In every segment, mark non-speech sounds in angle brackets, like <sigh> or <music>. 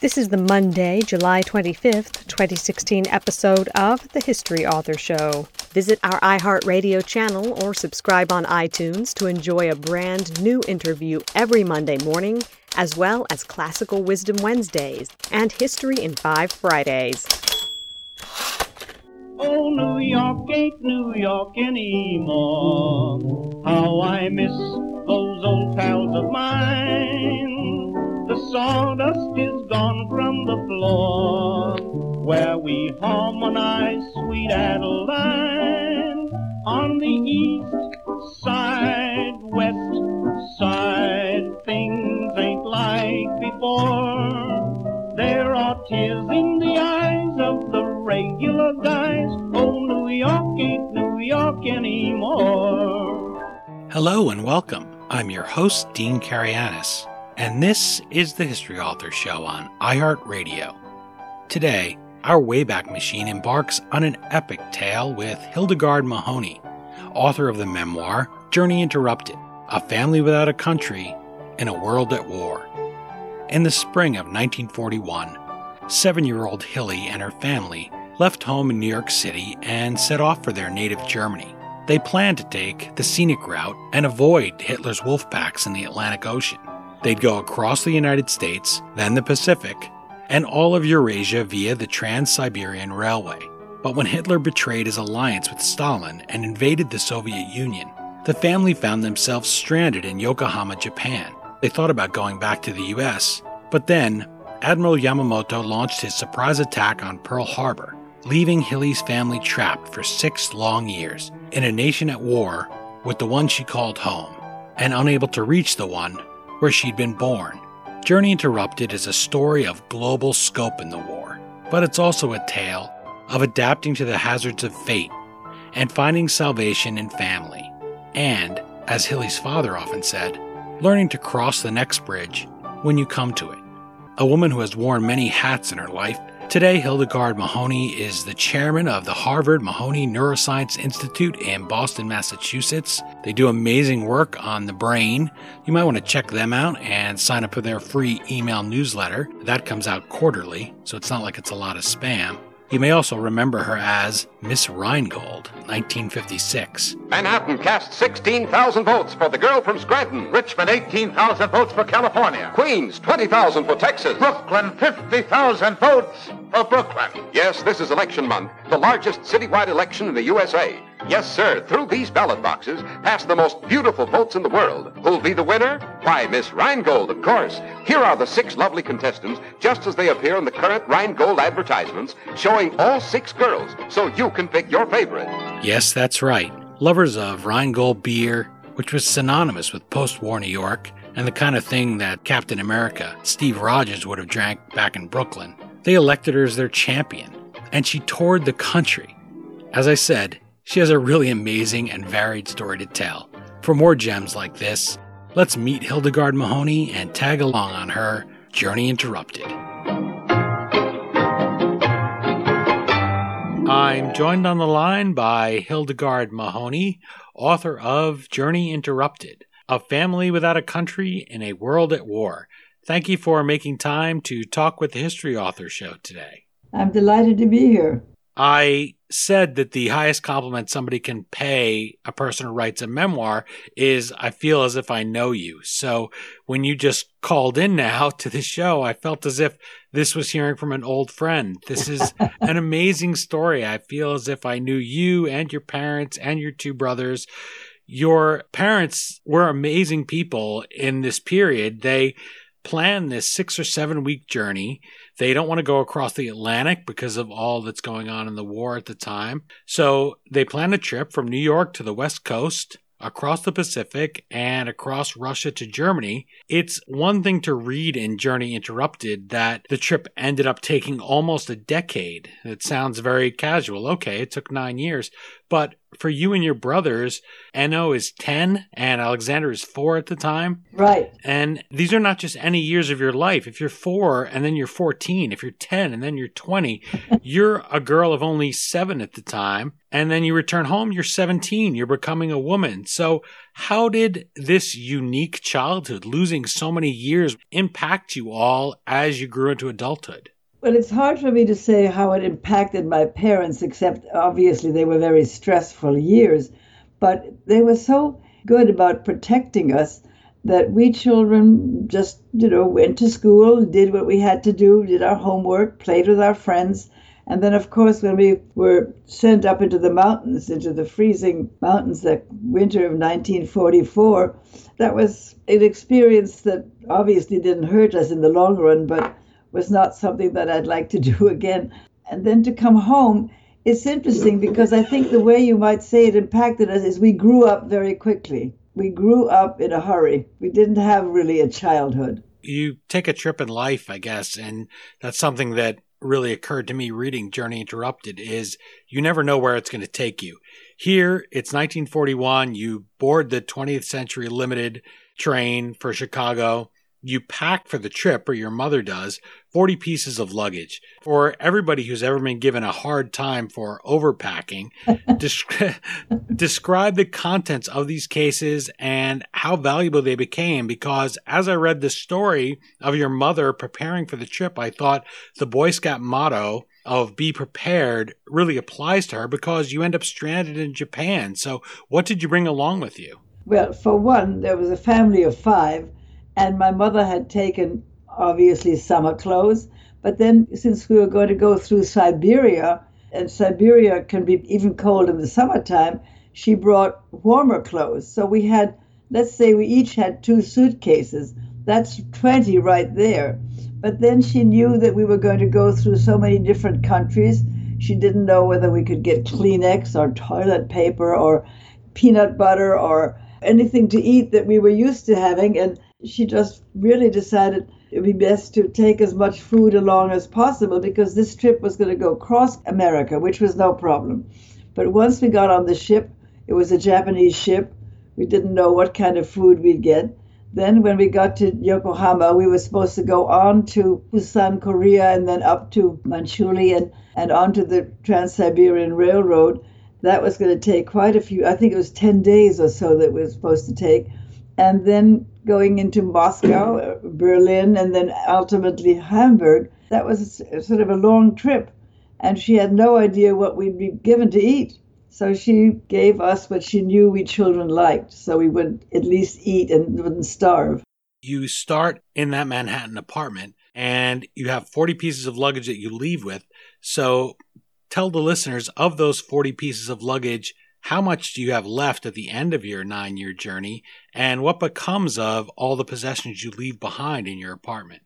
This is the Monday, July 25th, 2016 episode of The History Author Show. Visit our iHeartRadio channel or subscribe on iTunes to enjoy a brand new interview every Monday morning, as well as Classical Wisdom Wednesdays and History in Five Fridays. Oh, New York ain't New York anymore. How I miss those old pals of mine. The sawdust is gone from the floor where we harmonize sweet Adeline on the east side, west side. Things ain't like before. There are tears in the eyes of the regular guys. Oh, New York ain't New York anymore. Hello and welcome. I'm your host, Dean Karayanis and this is the History Author Show on iHeartRadio. Today, our Wayback Machine embarks on an epic tale with Hildegard Mahoney, author of the memoir Journey Interrupted A Family Without a Country in a World at War. In the spring of 1941, seven year old Hilly and her family left home in New York City and set off for their native Germany. They planned to take the scenic route and avoid Hitler's wolf packs in the Atlantic Ocean. They'd go across the United States, then the Pacific, and all of Eurasia via the Trans Siberian Railway. But when Hitler betrayed his alliance with Stalin and invaded the Soviet Union, the family found themselves stranded in Yokohama, Japan. They thought about going back to the US, but then Admiral Yamamoto launched his surprise attack on Pearl Harbor, leaving Hilly's family trapped for six long years in a nation at war with the one she called home, and unable to reach the one where she'd been born. Journey Interrupted is a story of global scope in the war, but it's also a tale of adapting to the hazards of fate and finding salvation in family. And, as Hilly's father often said, learning to cross the next bridge when you come to it. A woman who has worn many hats in her life Today, Hildegard Mahoney is the chairman of the Harvard Mahoney Neuroscience Institute in Boston, Massachusetts. They do amazing work on the brain. You might want to check them out and sign up for their free email newsletter. That comes out quarterly, so it's not like it's a lot of spam. You may also remember her as Miss Rheingold, 1956. Manhattan cast 16,000 votes for the girl from Scranton. Richmond, 18,000 votes for California. Queens, 20,000 for Texas. Brooklyn, 50,000 votes for Brooklyn. Yes, this is election month, the largest citywide election in the USA. Yes, sir. Through these ballot boxes pass the most beautiful votes in the world. Who'll be the winner? Why, Miss Rheingold, of course. Here are the six lovely contestants, just as they appear in the current Rheingold advertisements, showing all six girls, so you can pick your favorite. Yes, that's right. Lovers of Rheingold beer, which was synonymous with post war New York, and the kind of thing that Captain America, Steve Rogers, would have drank back in Brooklyn. They elected her as their champion, and she toured the country. As I said, she has a really amazing and varied story to tell. For more gems like this, let's meet Hildegard Mahoney and tag along on her Journey Interrupted. I'm joined on the line by Hildegard Mahoney, author of Journey Interrupted A Family Without a Country in a World at War. Thank you for making time to talk with the History Author Show today. I'm delighted to be here. I said that the highest compliment somebody can pay a person who writes a memoir is I feel as if I know you. So when you just called in now <laughs> to the show, I felt as if this was hearing from an old friend. This is <laughs> an amazing story. I feel as if I knew you and your parents and your two brothers. Your parents were amazing people in this period. They planned this six or seven week journey they don't want to go across the Atlantic because of all that's going on in the war at the time. So they plan a trip from New York to the West Coast, across the Pacific, and across Russia to Germany. It's one thing to read in Journey Interrupted that the trip ended up taking almost a decade. It sounds very casual. Okay, it took nine years. But for you and your brothers, Eno is 10 and Alexander is 4 at the time. Right. And these are not just any years of your life. If you're 4 and then you're 14, if you're 10 and then you're 20, <laughs> you're a girl of only 7 at the time. And then you return home, you're 17, you're becoming a woman. So, how did this unique childhood, losing so many years, impact you all as you grew into adulthood? Well, it's hard for me to say how it impacted my parents, except obviously they were very stressful years. But they were so good about protecting us that we children just, you know, went to school, did what we had to do, did our homework, played with our friends. And then, of course, when we were sent up into the mountains, into the freezing mountains that winter of 1944, that was an experience that obviously didn't hurt us in the long run, but was not something that I'd like to <laughs> do again. And then to come home, it's interesting because I think the way you might say it impacted us is we grew up very quickly. We grew up in a hurry. We didn't have really a childhood. You take a trip in life, I guess, and that's something that really occurred to me reading Journey Interrupted is you never know where it's going to take you. Here, it's 1941. You board the 20th Century Limited train for Chicago you pack for the trip, or your mother does, 40 pieces of luggage. For everybody who's ever been given a hard time for overpacking, <laughs> descri- describe the contents of these cases and how valuable they became. Because as I read the story of your mother preparing for the trip, I thought the Boy Scout motto of be prepared really applies to her because you end up stranded in Japan. So, what did you bring along with you? Well, for one, there was a family of five and my mother had taken obviously summer clothes. But then, since we were going to go through Siberia, and Siberia can be even cold in the summertime, she brought warmer clothes. So we had, let's say, we each had two suitcases. That's 20 right there. But then she knew that we were going to go through so many different countries. She didn't know whether we could get Kleenex or toilet paper or peanut butter or anything to eat that we were used to having. And she just really decided it would be best to take as much food along as possible because this trip was going to go across America, which was no problem. But once we got on the ship, it was a Japanese ship. We didn't know what kind of food we'd get. Then, when we got to Yokohama, we were supposed to go on to Busan, Korea, and then up to Manchuria and, and onto the Trans Siberian Railroad. That was going to take quite a few, I think it was 10 days or so that we were supposed to take. And then going into Moscow, Berlin, and then ultimately Hamburg. That was sort of a long trip. And she had no idea what we'd be given to eat. So she gave us what she knew we children liked, so we would at least eat and wouldn't starve. You start in that Manhattan apartment and you have 40 pieces of luggage that you leave with. So tell the listeners of those 40 pieces of luggage, how much do you have left at the end of your nine year journey, and what becomes of all the possessions you leave behind in your apartment?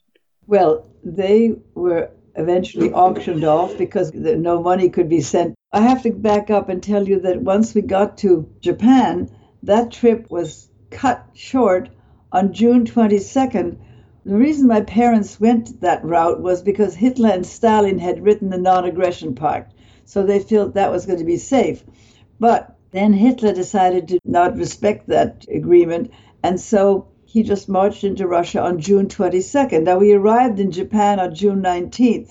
Well, they were eventually auctioned off because no money could be sent. I have to back up and tell you that once we got to Japan, that trip was cut short on June 22nd. The reason my parents went that route was because Hitler and Stalin had written the non aggression pact, so they felt that was going to be safe. But then Hitler decided to not respect that agreement, and so he just marched into Russia on June 22nd. Now, we arrived in Japan on June 19th.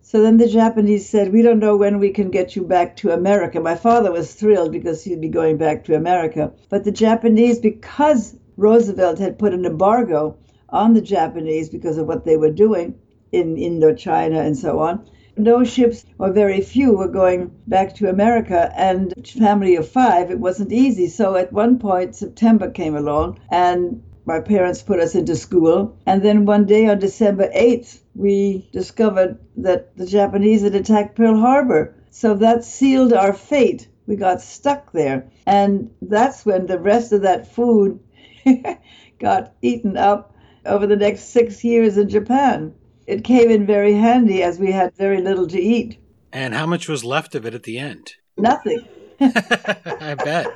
So then the Japanese said, We don't know when we can get you back to America. My father was thrilled because he'd be going back to America. But the Japanese, because Roosevelt had put an embargo on the Japanese because of what they were doing in Indochina and so on, no ships, or very few, were going back to America. And family of five, it wasn't easy. So at one point, September came along, and my parents put us into school. And then one day on December 8th, we discovered that the Japanese had attacked Pearl Harbor. So that sealed our fate. We got stuck there. And that's when the rest of that food <laughs> got eaten up over the next six years in Japan it came in very handy as we had very little to eat. And how much was left of it at the end? Nothing. <laughs> I bet.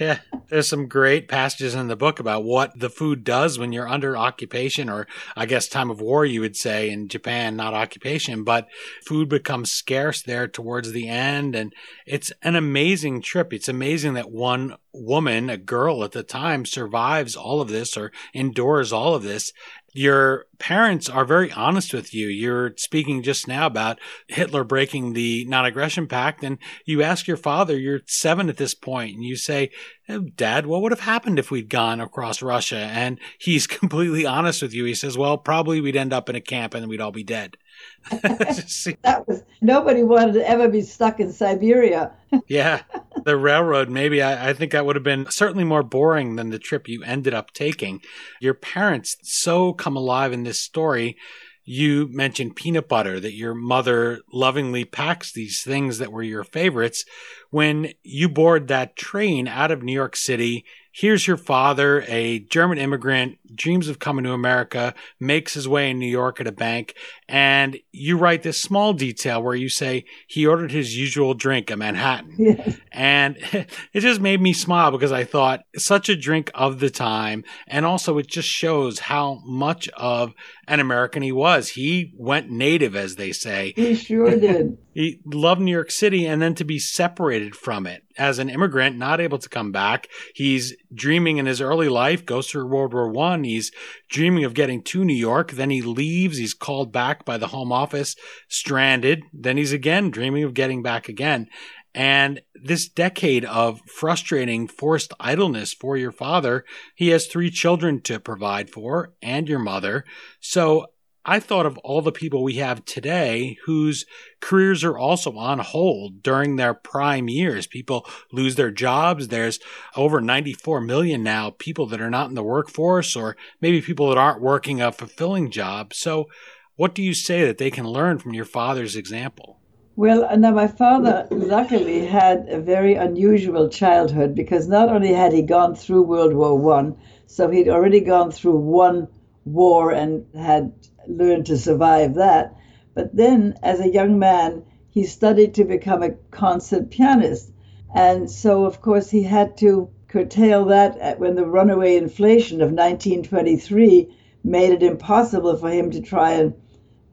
Yeah. There's some great passages in the book about what the food does when you're under occupation, or I guess time of war, you would say in Japan, not occupation, but food becomes scarce there towards the end. And it's an amazing trip. It's amazing that one woman, a girl at the time, survives all of this or endures all of this your parents are very honest with you. You're speaking just now about Hitler breaking the non aggression pact, and you ask your father, you're seven at this point, and you say, oh, Dad, what would have happened if we'd gone across Russia? And he's <laughs> completely honest with you. He says, Well, probably we'd end up in a camp and we'd all be dead. <laughs> that was nobody wanted to ever be stuck in Siberia. <laughs> yeah, the railroad. Maybe I, I, think that would have been certainly more boring than the trip you ended up taking. Your parents so come alive in this story. You mentioned peanut butter, that your mother lovingly packs these things that were your favorites. When you board that train out of New York City here's your father, a German immigrant, dreams of coming to America, makes his way in New York at a bank, and you write this small detail where you say he ordered his usual drink, a Manhattan. <laughs> Yes. And <laughs> it just made me smile because I thought such a drink of the time. And also it just shows how much of an American he was. He went native, as they say. He sure did. He loved New York City and then to be separated from it as an immigrant, not able to come back. He's dreaming in his early life, goes through World War One. He's dreaming of getting to New York. Then he leaves. He's called back by the Home Office, stranded. Then he's again dreaming of getting back again. And this decade of frustrating forced idleness for your father, he has three children to provide for and your mother. So I thought of all the people we have today whose careers are also on hold during their prime years. People lose their jobs. There's over 94 million now people that are not in the workforce or maybe people that aren't working a fulfilling job. So what do you say that they can learn from your father's example? Well, uh, now my father luckily had a very unusual childhood because not only had he gone through World War One, so he'd already gone through one war and had learned to survive that, but then as a young man, he studied to become a concert pianist. And so, of course, he had to curtail that when the runaway inflation of 1923 made it impossible for him to try and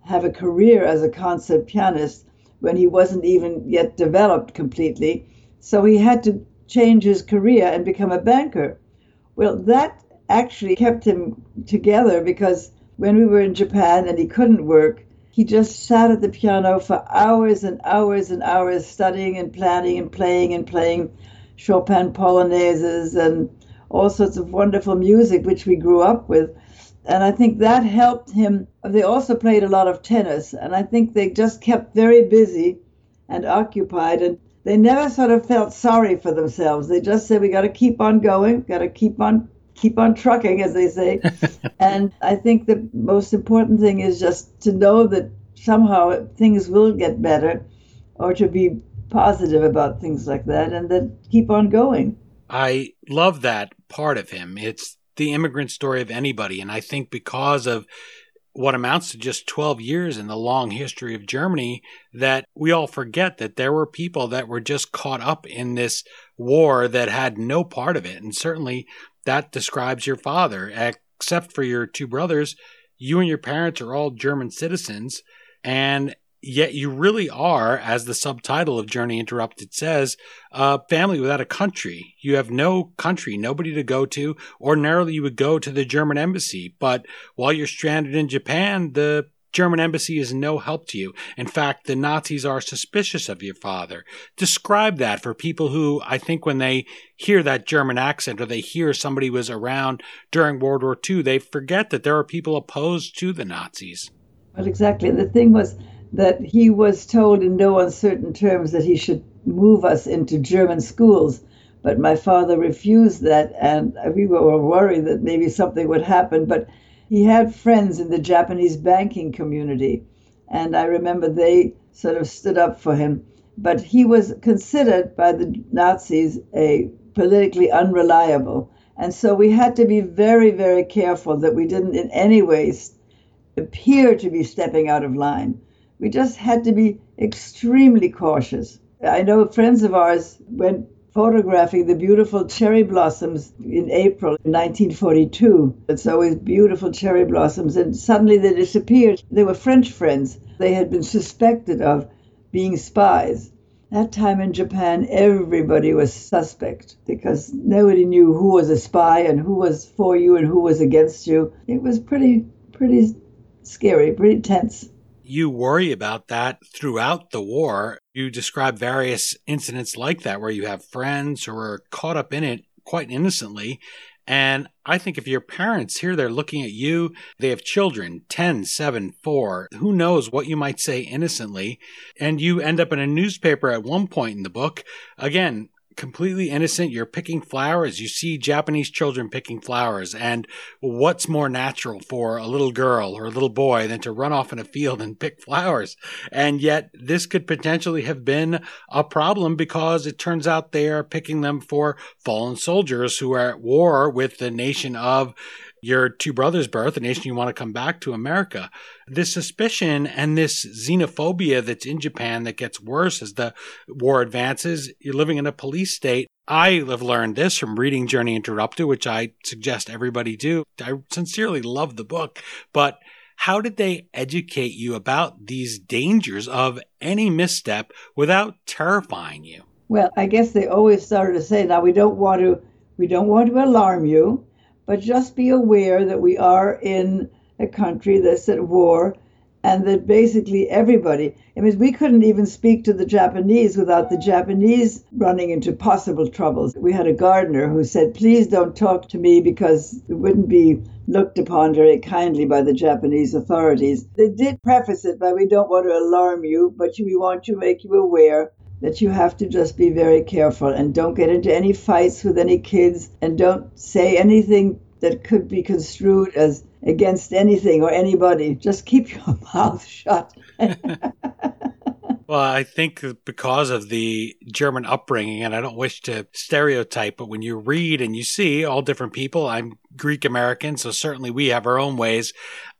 have a career as a concert pianist when he wasn't even yet developed completely. So he had to change his career and become a banker. Well, that actually kept him together because when we were in Japan and he couldn't work, he just sat at the piano for hours and hours and hours studying and planning and playing and playing Chopin polonaises and all sorts of wonderful music which we grew up with and I think that helped him. They also played a lot of tennis, and I think they just kept very busy and occupied, and they never sort of felt sorry for themselves. They just said, "We got to keep on going, got to keep on keep on trucking," as they say. <laughs> and I think the most important thing is just to know that somehow things will get better, or to be positive about things like that, and then keep on going. I love that part of him. It's the immigrant story of anybody. And I think because of what amounts to just 12 years in the long history of Germany, that we all forget that there were people that were just caught up in this war that had no part of it. And certainly that describes your father, except for your two brothers. You and your parents are all German citizens. And Yet you really are, as the subtitle of Journey Interrupted says, a family without a country. You have no country, nobody to go to. Ordinarily, you would go to the German embassy, but while you're stranded in Japan, the German embassy is no help to you. In fact, the Nazis are suspicious of your father. Describe that for people who, I think, when they hear that German accent or they hear somebody was around during World War II, they forget that there are people opposed to the Nazis. Well, exactly. The thing was, that he was told in no uncertain terms that he should move us into German schools. But my father refused that, and we were worried that maybe something would happen. But he had friends in the Japanese banking community, and I remember they sort of stood up for him. But he was considered by the Nazis a politically unreliable. And so we had to be very, very careful that we didn't in any way appear to be stepping out of line we just had to be extremely cautious. I know friends of ours went photographing the beautiful cherry blossoms in April 1942. It's always beautiful cherry blossoms, and suddenly they disappeared. They were French friends. They had been suspected of being spies. That time in Japan, everybody was suspect because nobody knew who was a spy and who was for you and who was against you. It was pretty, pretty scary, pretty tense you worry about that throughout the war. You describe various incidents like that where you have friends who are caught up in it quite innocently. And I think if your parents here, they're looking at you, they have children, 10, 7, 4, who knows what you might say innocently. And you end up in a newspaper at one point in the book. Again, completely innocent. You're picking flowers. You see Japanese children picking flowers. And what's more natural for a little girl or a little boy than to run off in a field and pick flowers? And yet this could potentially have been a problem because it turns out they are picking them for fallen soldiers who are at war with the nation of your two brothers' birth, a nation you want to come back to America. This suspicion and this xenophobia that's in Japan that gets worse as the war advances. You're living in a police state. I have learned this from reading Journey Interrupted, which I suggest everybody do. I sincerely love the book, but how did they educate you about these dangers of any misstep without terrifying you? Well, I guess they always started to say, now we don't want to we don't want to alarm you but just be aware that we are in a country that's at war and that basically everybody, I mean, we couldn't even speak to the Japanese without the Japanese running into possible troubles. We had a gardener who said, please don't talk to me because it wouldn't be looked upon very kindly by the Japanese authorities. They did preface it by, we don't want to alarm you, but we want to make you aware that you have to just be very careful and don't get into any fights with any kids and don't say anything that could be construed as against anything or anybody. Just keep your <laughs> mouth shut. Well, I think because of the German upbringing, and I don't wish to stereotype, but when you read and you see all different people, I'm Greek American, so certainly we have our own ways.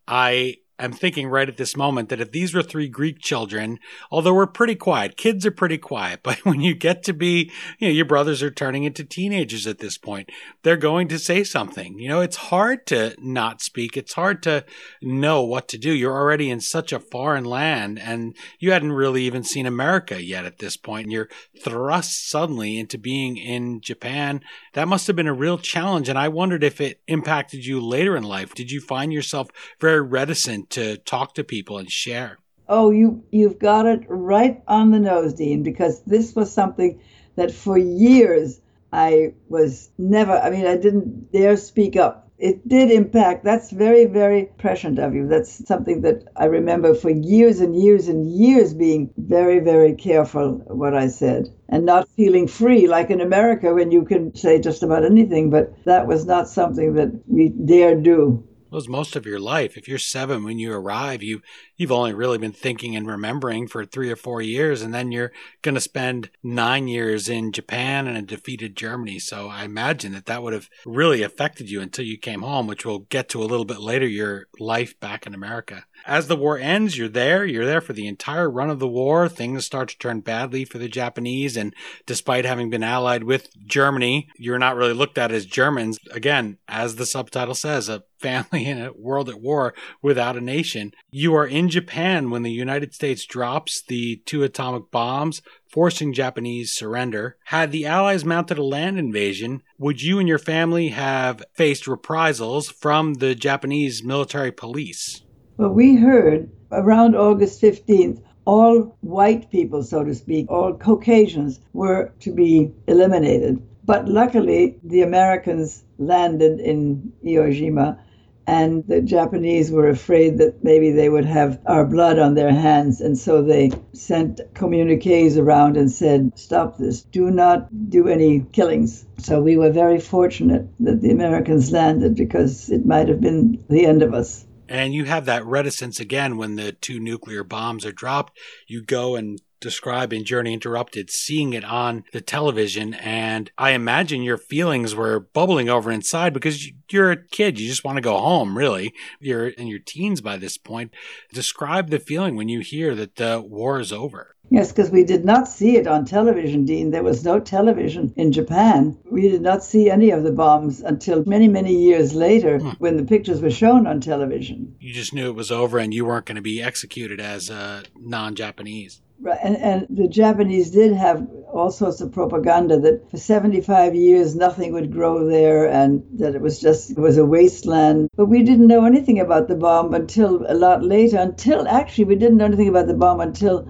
I I'm thinking right at this moment that if these were three Greek children, although we're pretty quiet, kids are pretty quiet, <laughs> but when you get to be, you know, your brothers are turning into teenagers at this point, they're going to say something. You know, it's hard to not speak. It's hard to know what to do. You're already in such a foreign land and you hadn't really even seen America yet at this point, and you're thrust suddenly into being in Japan. That must have been a real challenge. And I wondered if it impacted you later in life. Did you find yourself very reticent to talk to people and share. Oh, you you've got it right on the nose, Dean, because this was something that for years I was never I mean I didn't dare speak up. It did impact. That's very, very prescient of you. That's something that I remember for years and years and years being very, very careful what I said and not feeling free like in America when you can say just about anything. But that was not something that we dare do was most of your life. If you're seven when you arrive, you you've only really been thinking and remembering for three or four years, and then you're going to spend nine years in Japan and a defeated Germany. So I imagine that that would have really affected you until you came home, which we'll get to a little bit later. Your life back in America. As the war ends, you're there. You're there for the entire run of the war. Things start to turn badly for the Japanese. And despite having been allied with Germany, you're not really looked at as Germans. Again, as the subtitle says, a <laughs> family in a world at war without a nation. You are in Japan when the United States drops the two atomic bombs, forcing Japanese surrender. Had the Allies mounted a land invasion, would you and your family have faced reprisals from the Japanese military police? Well, we heard around August 15th, all white people, so to speak, all Caucasians were to be eliminated. But luckily, the Americans landed in Iwo Jima, and the Japanese were afraid that maybe they would have our blood on their hands. And so they sent communiques around and said, Stop this, do not do any killings. So we were very fortunate that the Americans landed because it might have been the end of us. And you have that reticence again when the two nuclear bombs are dropped. You go and describe in Journey Interrupted, seeing it on the television. And I imagine your feelings were bubbling over inside because you're a kid. You just want to go home, really. You're in your teens by this point. Describe the feeling when you hear that the war is over. Yes, because we did not see it on television, Dean. There was no television in Japan. We did not see any of the bombs until many, many years later hmm. when the pictures were shown on television. You just knew it was over and you weren't going to be executed as a non Japanese. And, and the Japanese did have all sorts of propaganda that for 75 years nothing would grow there and that it was just it was a wasteland. But we didn't know anything about the bomb until a lot later, until actually we didn't know anything about the bomb until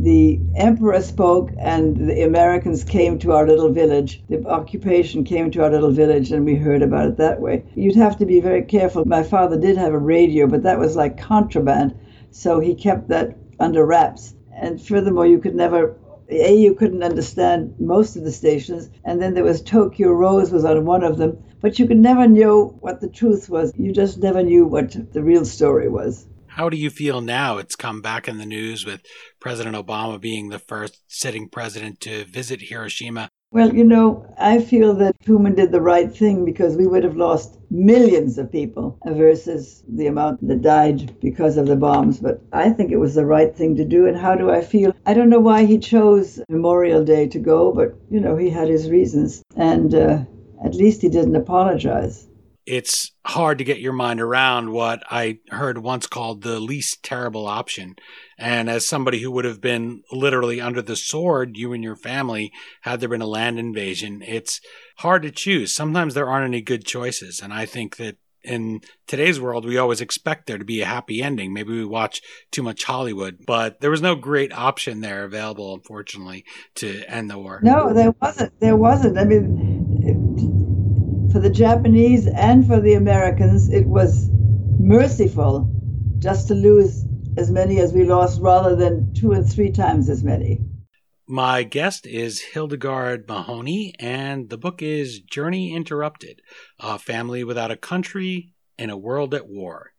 the emperor spoke and the Americans came to our little village. The occupation came to our little village and we heard about it that way. You'd have to be very careful. My father did have a radio, but that was like contraband, so he kept that under wraps. And furthermore, you could never a you couldn't understand most of the stations and then there was tokyo rose was on one of them but you could never know what the truth was you just never knew what the real story was how do you feel now? It's come back in the news with President Obama being the first sitting president to visit Hiroshima. Well, you know, I feel that Truman did the right thing because we would have lost millions of people versus the amount that died because of the bombs. But I think it was the right thing to do. And how do I feel? I don't know why he chose Memorial Day to go, but, you know, he had his reasons. And uh, at least he didn't apologize it's hard to get your mind around what I heard once called the least terrible option. And as somebody who would have been literally under the sword, you and your family, had there been a land invasion, it's hard to choose. Sometimes there aren't any good choices. And I think that in today's world, we always expect there to be a happy ending. Maybe we watch too much Hollywood, but there was no great option there available, unfortunately, to end the war. No, there wasn't. There wasn't. I mean, for the Japanese and for the Americans, it was merciful just to lose as many as we lost rather than two and three times as many. My guest is Hildegard Mahoney, and the book is Journey Interrupted A Family Without a Country in a World at War.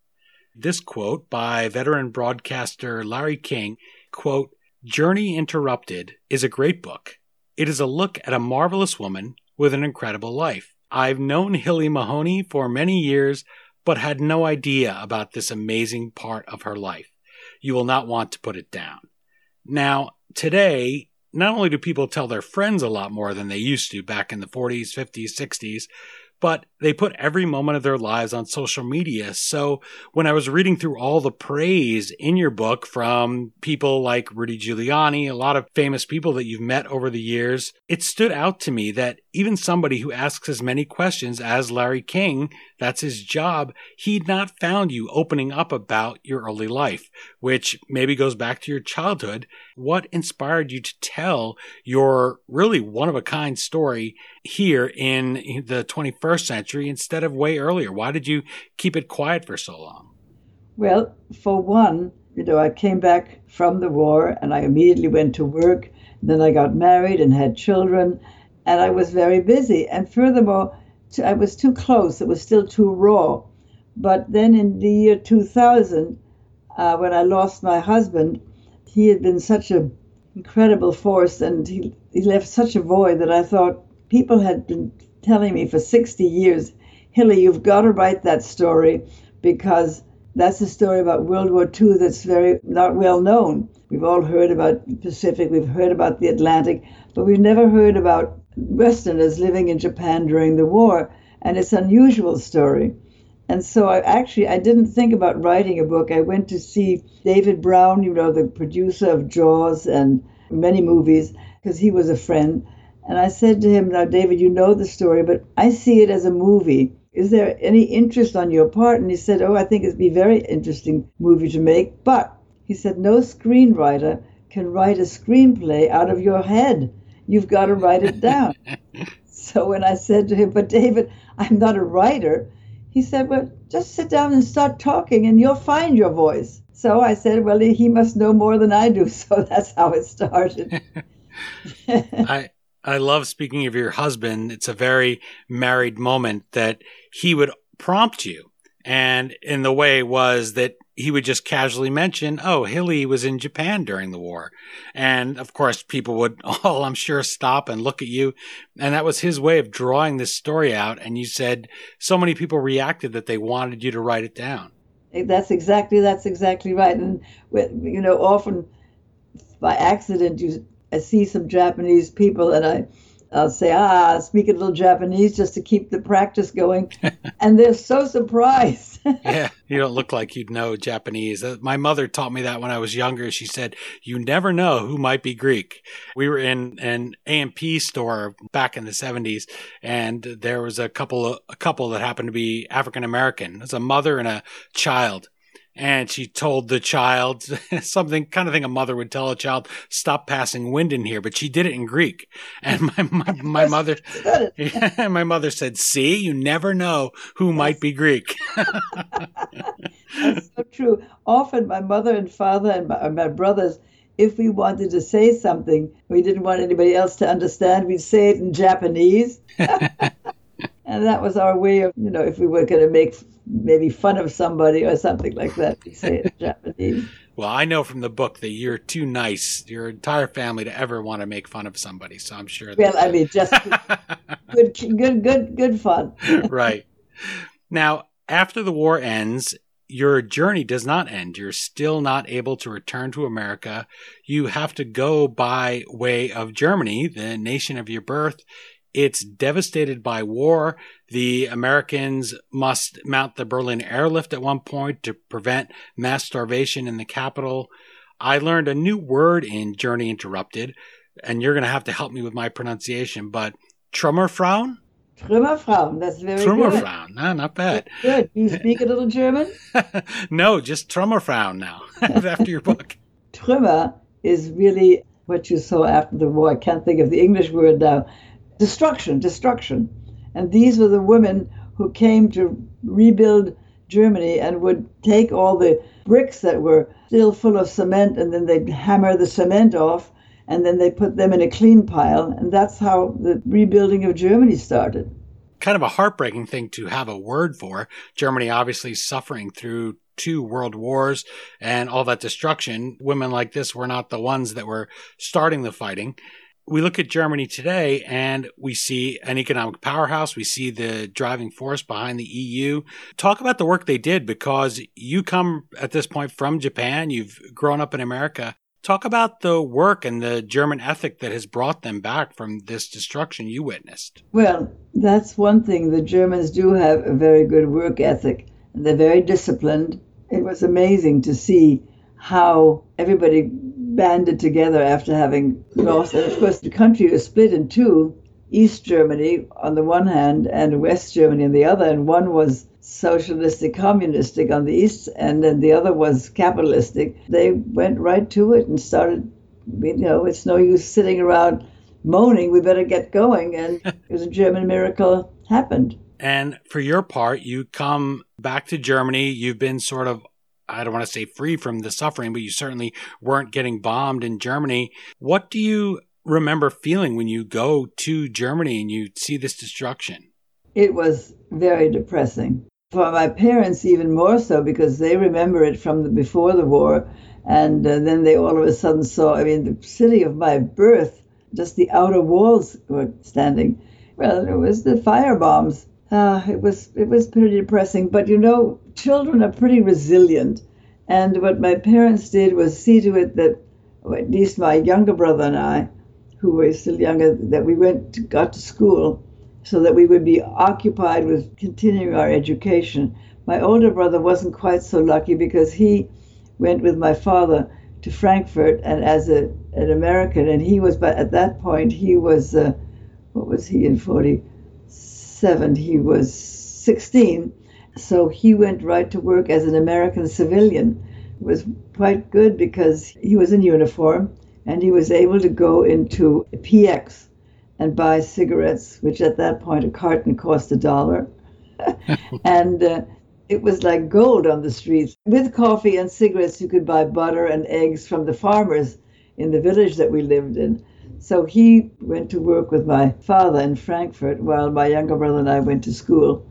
This quote by veteran broadcaster Larry King quote, Journey Interrupted is a great book. It is a look at a marvelous woman with an incredible life. I've known Hilly Mahoney for many years, but had no idea about this amazing part of her life. You will not want to put it down. Now, today, not only do people tell their friends a lot more than they used to back in the 40s, 50s, 60s, but they put every moment of their lives on social media. So when I was reading through all the praise in your book from people like Rudy Giuliani, a lot of famous people that you've met over the years, it stood out to me that even somebody who asks as many questions as Larry King, that's his job, he'd not found you opening up about your early life, which maybe goes back to your childhood. What inspired you to tell your really one of a kind story here in the 21st century instead of way earlier? Why did you keep it quiet for so long? Well, for one, you know, I came back from the war and I immediately went to work. Then I got married and had children, and I was very busy. And furthermore, I was too close, it was still too raw. But then in the year 2000, uh, when I lost my husband, he had been such an incredible force and he, he left such a void that I thought people had been telling me for 60 years, Hilly, you've got to write that story because that's a story about World War II that's very not well known. We've all heard about the Pacific, we've heard about the Atlantic, but we've never heard about Westerners living in Japan during the war, and it's an unusual story. And so I actually I didn't think about writing a book. I went to see David Brown, you know, the producer of Jaws and many movies, because he was a friend. And I said to him, Now, David, you know the story, but I see it as a movie. Is there any interest on your part? And he said, Oh, I think it'd be a very interesting movie to make. But he said, No screenwriter can write a screenplay out of your head. You've got to write it down. <laughs> so when I said to him, But David, I'm not a writer, he said, Well, just sit down and start talking and you'll find your voice. So I said, Well, he must know more than I do. <laughs> So that's how it started. <laughs> I I love speaking of your husband. It's a very married moment that he would prompt you. And in the way was that he would just casually mention, oh, Hilly was in Japan during the war. And of course, people would <laughs> all, I'm sure, stop and look at you. And that was his way of drawing this story out. And you said so many people reacted that they wanted you to write it down. That's exactly, that's exactly right. And, you know, often by accident, you I see some Japanese people and I, I'll say, ah, speak a little Japanese just to keep the practice going. <laughs> and they're so surprised. <laughs> yeah, you don't look like you'd know Japanese. Uh, my mother taught me that when I was younger. She said, you never know who might be Greek. We were in an A&P store back in the 70s, and there was a couple, a couple that happened to be African American. It was a mother and a child and she told the child <laughs> something kind of thing a mother would tell a child stop passing wind in here. But she did it in greek. And my my, my mother <laughs> my mother said see you never know who might be greek. <laughs> That's so true. Often my mother and father and my, my brothers if we wanted to say something we didn't want anybody else to understand we'd say it in japanese and that was our way of you know if we were going to make maybe fun of somebody or something like that. We say it in <laughs> Japanese. Well, I know from the book that you're too nice, your entire family, to ever want to make fun of somebody. So I'm sure. Well, I mean, just <laughs> good, good, good, good fun. <laughs> right. Now, after the war ends, your journey does not end. You're still not able to return to America. You have to go by way of Germany, the nation of your birth. It's devastated by war. The Americans must mount the Berlin airlift at one point to prevent mass starvation in the capital. I learned a new word in Journey Interrupted, and you're going to have to help me with my pronunciation, but Trümmerfrauen? Trümmerfrauen, that's very Trümmerfrauen. good. No, not bad. Good. Do You speak a little German? <laughs> no, just Trümmerfrauen now, <laughs> after your book. Trümmer is really what you saw after the war. I can't think of the English word now destruction, destruction. And these were the women who came to rebuild Germany and would take all the bricks that were still full of cement and then they'd hammer the cement off and then they put them in a clean pile. And that's how the rebuilding of Germany started. Kind of a heartbreaking thing to have a word for. Germany obviously suffering through two world wars and all that destruction. Women like this were not the ones that were starting the fighting we look at Germany today and we see an economic powerhouse. We see the driving force behind the EU. Talk about the work they did because you come at this point from Japan. You've grown up in America. Talk about the work and the German ethic that has brought them back from this destruction you witnessed. Well, that's one thing. The Germans do have a very good work ethic. They're very disciplined. It was amazing to see how everybody banded together after having lost. And of course, the country was split in two East Germany on the one hand and West Germany on the other. And one was socialistic, communistic on the east and then the other was capitalistic. They went right to it and started, you know, it's no use sitting around moaning, we better get going. And <laughs> it was a German miracle happened. And for your part, you come back to Germany. You've been sort of I don't want to say free from the suffering, but you certainly weren't getting bombed in Germany. What do you remember feeling when you go to Germany and you see this destruction? It was very depressing. For my parents, even more so, because they remember it from the, before the war. And uh, then they all of a sudden saw, I mean, the city of my birth, just the outer walls were standing. Well, it was the fire bombs. Uh, it was it was pretty depressing. But you know, children are pretty resilient, and what my parents did was see to it that, at least my younger brother and I, who were still younger, that we went to, got to school, so that we would be occupied with continuing our education. My older brother wasn't quite so lucky because he went with my father to Frankfurt and as a, an American, and he was, but at that point he was, uh, what was he in 47? he was 16. So he went right to work as an American civilian. It was quite good because he was in uniform and he was able to go into PX and buy cigarettes, which at that point a carton cost a dollar. <laughs> and uh, it was like gold on the streets. With coffee and cigarettes, you could buy butter and eggs from the farmers in the village that we lived in. So he went to work with my father in Frankfurt while my younger brother and I went to school.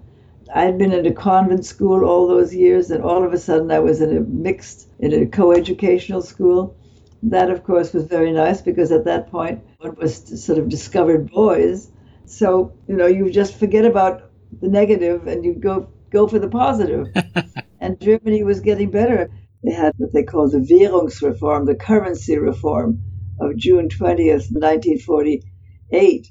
I'd been in a convent school all those years, and all of a sudden I was in a mixed, in a co-educational school. That, of course, was very nice because at that point it was sort of discovered boys. So you know, you just forget about the negative and you go go for the positive. <laughs> and Germany was getting better. They had what they called the Währungsreform, the currency reform of June 20th, 1948.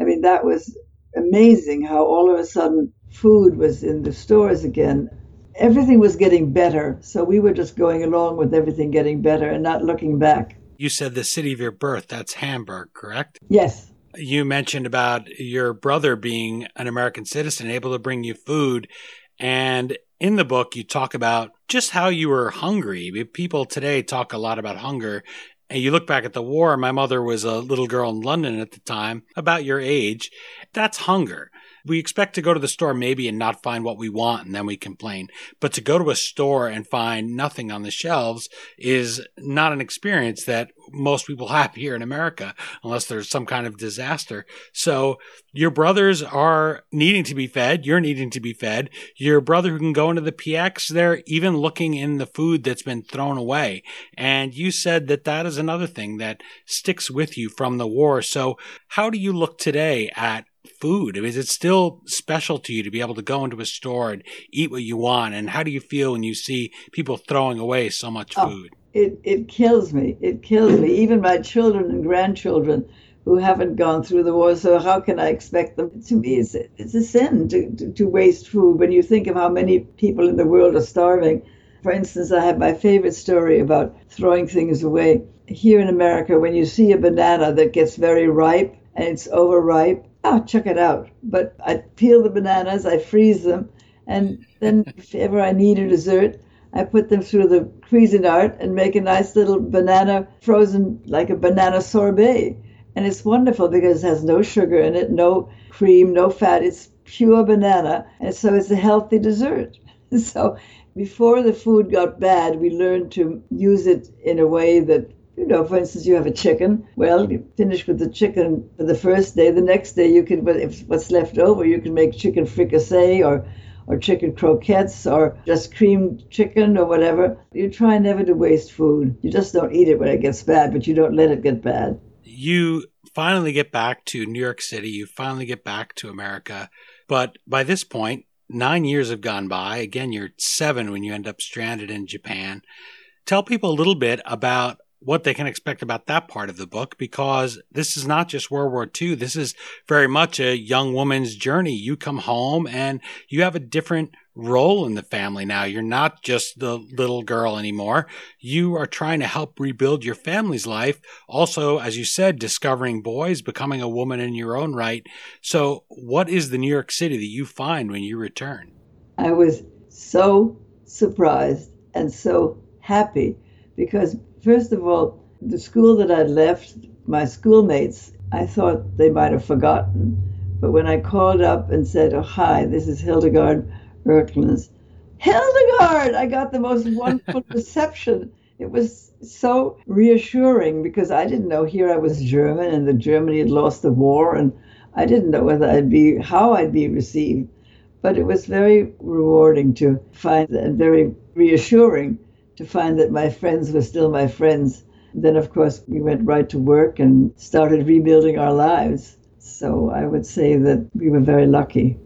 I mean, that was amazing how all of a sudden food was in the stores again. Everything was getting better. So we were just going along with everything getting better and not looking back. You said the city of your birth, that's Hamburg, correct? Yes. You mentioned about your brother being an American citizen, able to bring you food. And in the book, you talk about just how you were hungry. People today talk a lot about hunger. And you look back at the war, my mother was a little girl in London at the time, about your age. That's hunger. We expect to go to the store maybe and not find what we want and then we complain. But to go to a store and find nothing on the shelves is not an experience that most people <laughs> have here in America unless there's some kind of disaster. So your brothers are needing to be fed. You're needing to be fed. Your brother who can go into the PX, they're even looking in the food that's been thrown away. And you said that that is another thing that sticks with you from the war. So how do you look today at food? I Is it still special to you to be able to go into a store and eat what you want? And how do you feel when you see people throwing away so much oh, food? It, it kills me. It kills me. Even my children and grandchildren who haven't gone through the war, so how can I expect them? To me, it's, it's a sin to, to, to waste food when you think of how many people in the world are starving. For instance, I have my favorite story about throwing things away. Here in America, when you see a banana that gets very ripe and it's overripe, oh, check it out. But I peel the bananas, I freeze them, and then <laughs> if ever I need a dessert, I put them through the Cuisinart and make a nice little banana frozen, like a banana sorbet. And it's wonderful because it has no sugar in it, no cream, no fat. It's pure banana. And so it's a healthy dessert. <laughs> So before the food got bad, we learned to use it in a way that you know, for instance, you have a chicken. Well, you finish with the chicken for the first day. The next day, you can, if what's left over, you can make chicken fricassee or, or chicken croquettes or just creamed chicken or whatever. You try never to waste food. You just don't eat it when it gets bad, but you don't let it get bad. You finally get back to New York City. You finally get back to America. But by this point, nine years have gone by. Again, you're seven when you end up stranded in Japan. Tell people a little bit about what they can expect about that part of the book because this is not just World War II. This is very much a young woman's journey. You come home and you have a different role in the family now. You're not just the little girl anymore. You are trying to help rebuild your family's life. Also, as you said, discovering boys, becoming a woman in your own right. So, what is the New York City that you find when you return? I was so surprised and so happy because First of all, the school that I'd left, my schoolmates, I thought they might have forgotten. But when I called up and said, Oh, hi, this is Hildegard Ercklentz, Hildegard! I got the most wonderful <laughs> reception. It was so reassuring because I didn't know here I was German and that Germany had lost the war and I didn't know whether I'd be, how I'd be received. But it was very rewarding to find and very reassuring to find that my friends were still my friends. Then, of course, we went right to work and started rebuilding our lives. So I would say that we were very lucky.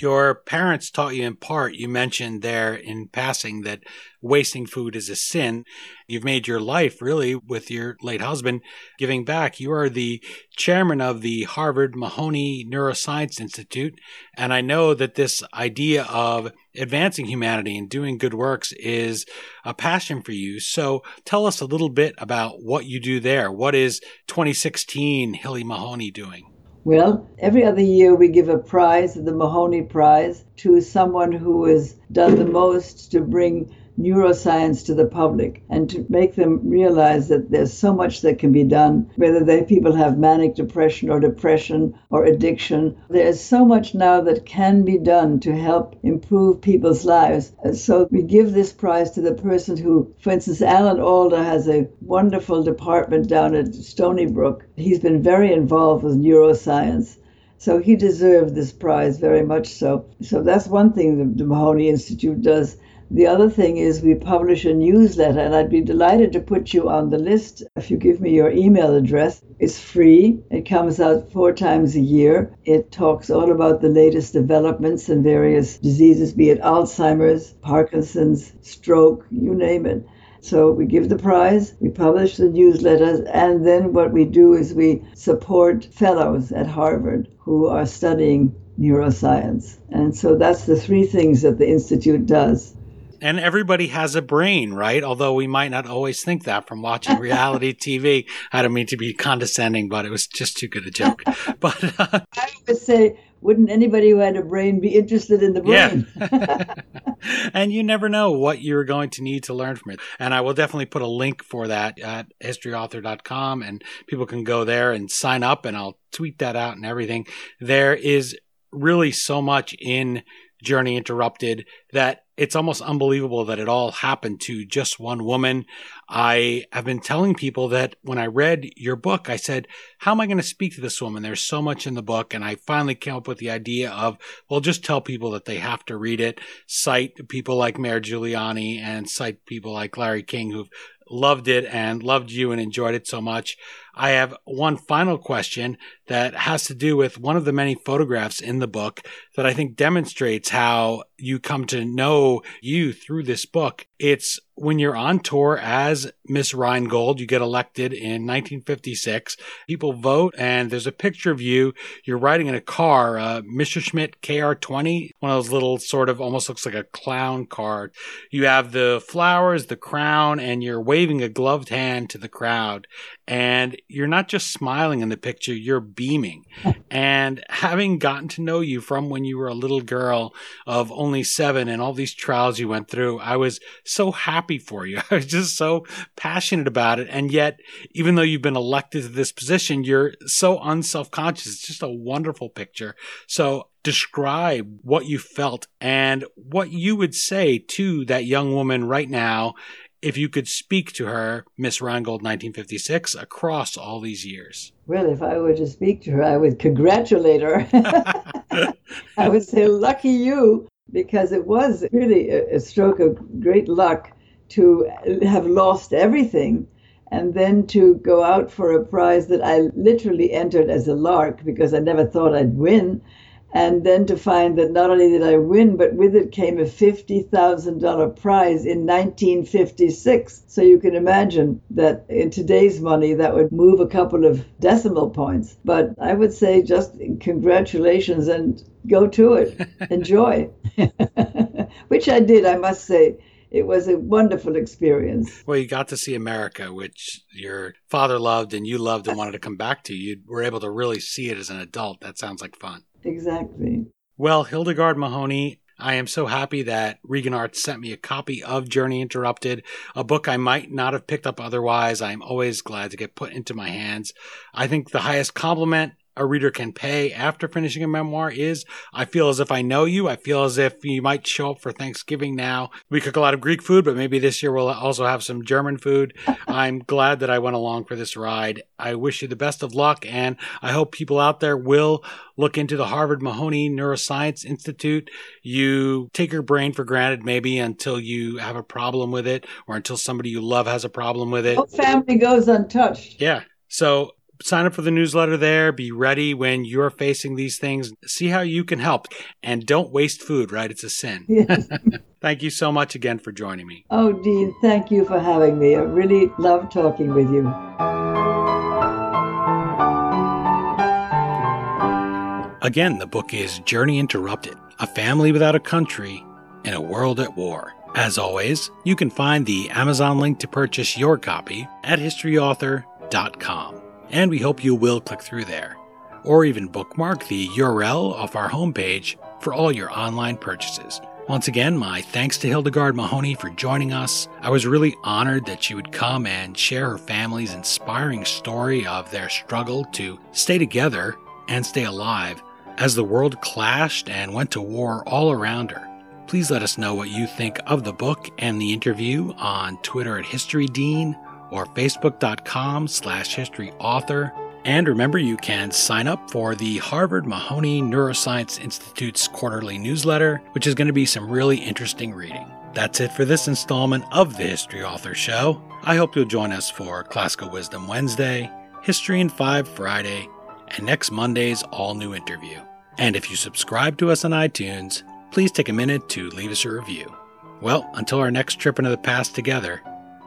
Your parents taught you in part, you mentioned there in passing that wasting food is a sin. You've made your life really with your late husband giving back. You are the chairman of the Harvard Mahoney Neuroscience Institute. And I know that this idea of advancing humanity and doing good works is a passion for you. So tell us a little bit about what you do there. What is 2016 Hilly Mahoney doing? Well, every other year we give a prize, the Mahoney Prize, to someone who has done the most to bring neuroscience to the public and to make them realize that there's so much that can be done, whether they people have manic depression or depression or addiction. There's so much now that can be done to help improve people's lives. So we give this prize to the person who, for instance, Alan Alda has a wonderful department down at Stony Brook. He's been very involved with neuroscience So he deserved this prize very much so. So that's one thing the, the Mahoney Institute does. The other thing is we publish a newsletter, and I'd be delighted to put you on the list if you give me your email address. It's free. It comes out four times a year. It talks all about the latest developments in various diseases, be it Alzheimer's, Parkinson's, stroke, you name it. So we give the prize, we publish the newsletters, and then what we do is we support fellows at Harvard who are studying neuroscience. And so that's the three things that the Institute does. And everybody has a brain, right? Although we might not always think that from watching <laughs> reality TV. I don't mean to be condescending, but it was just too good a joke. <laughs> But uh, I would say wouldn't anybody who had a brain be interested in the brain? Yeah. <laughs> and you never know what you're going to need to learn from it. And I will definitely put a link for that at historyauthor.com and people can go there and sign up and I'll tweet that out and everything. There is really so much in Journey Interrupted that it's almost unbelievable that it all happened to just one woman. I have been telling people that when I read your book, I said, How am I going to speak to this woman? There's so much in the book. And I finally came up with the idea of, well, just tell people that they have to read it, cite people like Mayor Giuliani and cite people like Larry King who've loved it and loved you and enjoyed it so much. I have one final question that has to do with one of the many photographs in the book that I think demonstrates how you come to know you through this book. It's when you're on tour as Miss Rheingold, you get elected in 1956. People vote, and there's a picture of you. You're riding in a car, uh, Messerschmitt KR20, one of those little sort of almost looks like a clown car. You have the flowers, the crown, and you're waving a gloved hand to the crowd and you're not just smiling in the picture, you're beaming. <laughs> and having gotten to know you from when you were a little girl of only seven and all these trials you went through, I was so happy for you. <laughs> I was just so passionate about it. And yet, even though you've been elected to this position, you're so unself conscious. It's just a wonderful picture. So, describe what you felt and what you would say to that young woman right now if you could speak to her, Miss Rheingold 1956, across all these years? Well, if I were to speak to her, I would congratulate her. <laughs> I would say, lucky you, because it was really a stroke of great luck to have lost everything and then to go out for a prize that I literally entered as a lark because I never thought I'd win and then to find that not only did I win, but with it came a $50,000 prize in 1956. So you can imagine that in today's money, that would move a couple of decimal points. But I would say just congratulations and go to it. <laughs> Enjoy. <laughs> Which I did, I must say it was a wonderful experience. Well, you got to see America, which your father loved and you loved and wanted to come back to. You were able to really see it as an adult. That sounds like fun. Exactly. Well, Hildegard Mahoney, I am so happy that Regan Arts sent me a copy of Journey Interrupted, a book I might not have picked up otherwise. I'm always glad to get put into my hands. I think the highest compliment a reader can pay after finishing a memoir is I feel as if I know you. I feel as if you might show up for Thanksgiving now. We cook a lot of Greek food, but maybe this year we'll also have some German food. <laughs> I'm glad that I went along for this ride. I wish you the best of luck, and I hope people out there will look into the Harvard Mahoney Neuroscience Institute. You take your brain for granted maybe until you have a problem with it or until somebody you love has a problem with it. No family goes untouched. Yeah. So sign up for the newsletter there. Be ready when you're facing these things. See how you can help. And don't waste food, right? It's a sin. Yes. <laughs> <laughs> thank you so much again for joining me. Oh, Dean, thank you for having me. I really love talking with you. Again, the book is Journey Interrupted A Family Without a Country in a World at War. As always, you can find the Amazon link to purchase your copy at historyauthor.com and we hope you will click through there, or even bookmark the URL off our homepage for all your online purchases. Once again, my thanks to Hildegard Mahoney for joining us. I was really honored that she would come and share her family's inspiring story of their struggle to stay together and stay alive as the world clashed and went to war all around her. Please let us know what you think of the book and the interview on Twitter at HistoryDean or facebook.com slash historyauthor. And remember, you can sign up for the Harvard Mahoney Neuroscience Institute's quarterly newsletter, which is going to be some really interesting reading. That's it for this installment of the History Author Show. I hope you'll join us for Classical Wisdom Wednesday, History in 5 Friday, and next Monday's all new interview. And if you subscribe to us on iTunes, please take a minute to leave us a review. Well, until our next trip into the past together,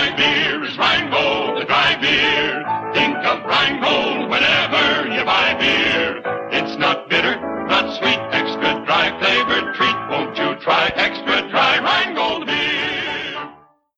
dry beer is Rheingold, the dry beer. Think of Rheingold whenever you buy beer. It's not bitter, not sweet, extra dry flavored treat. Won't you try extra?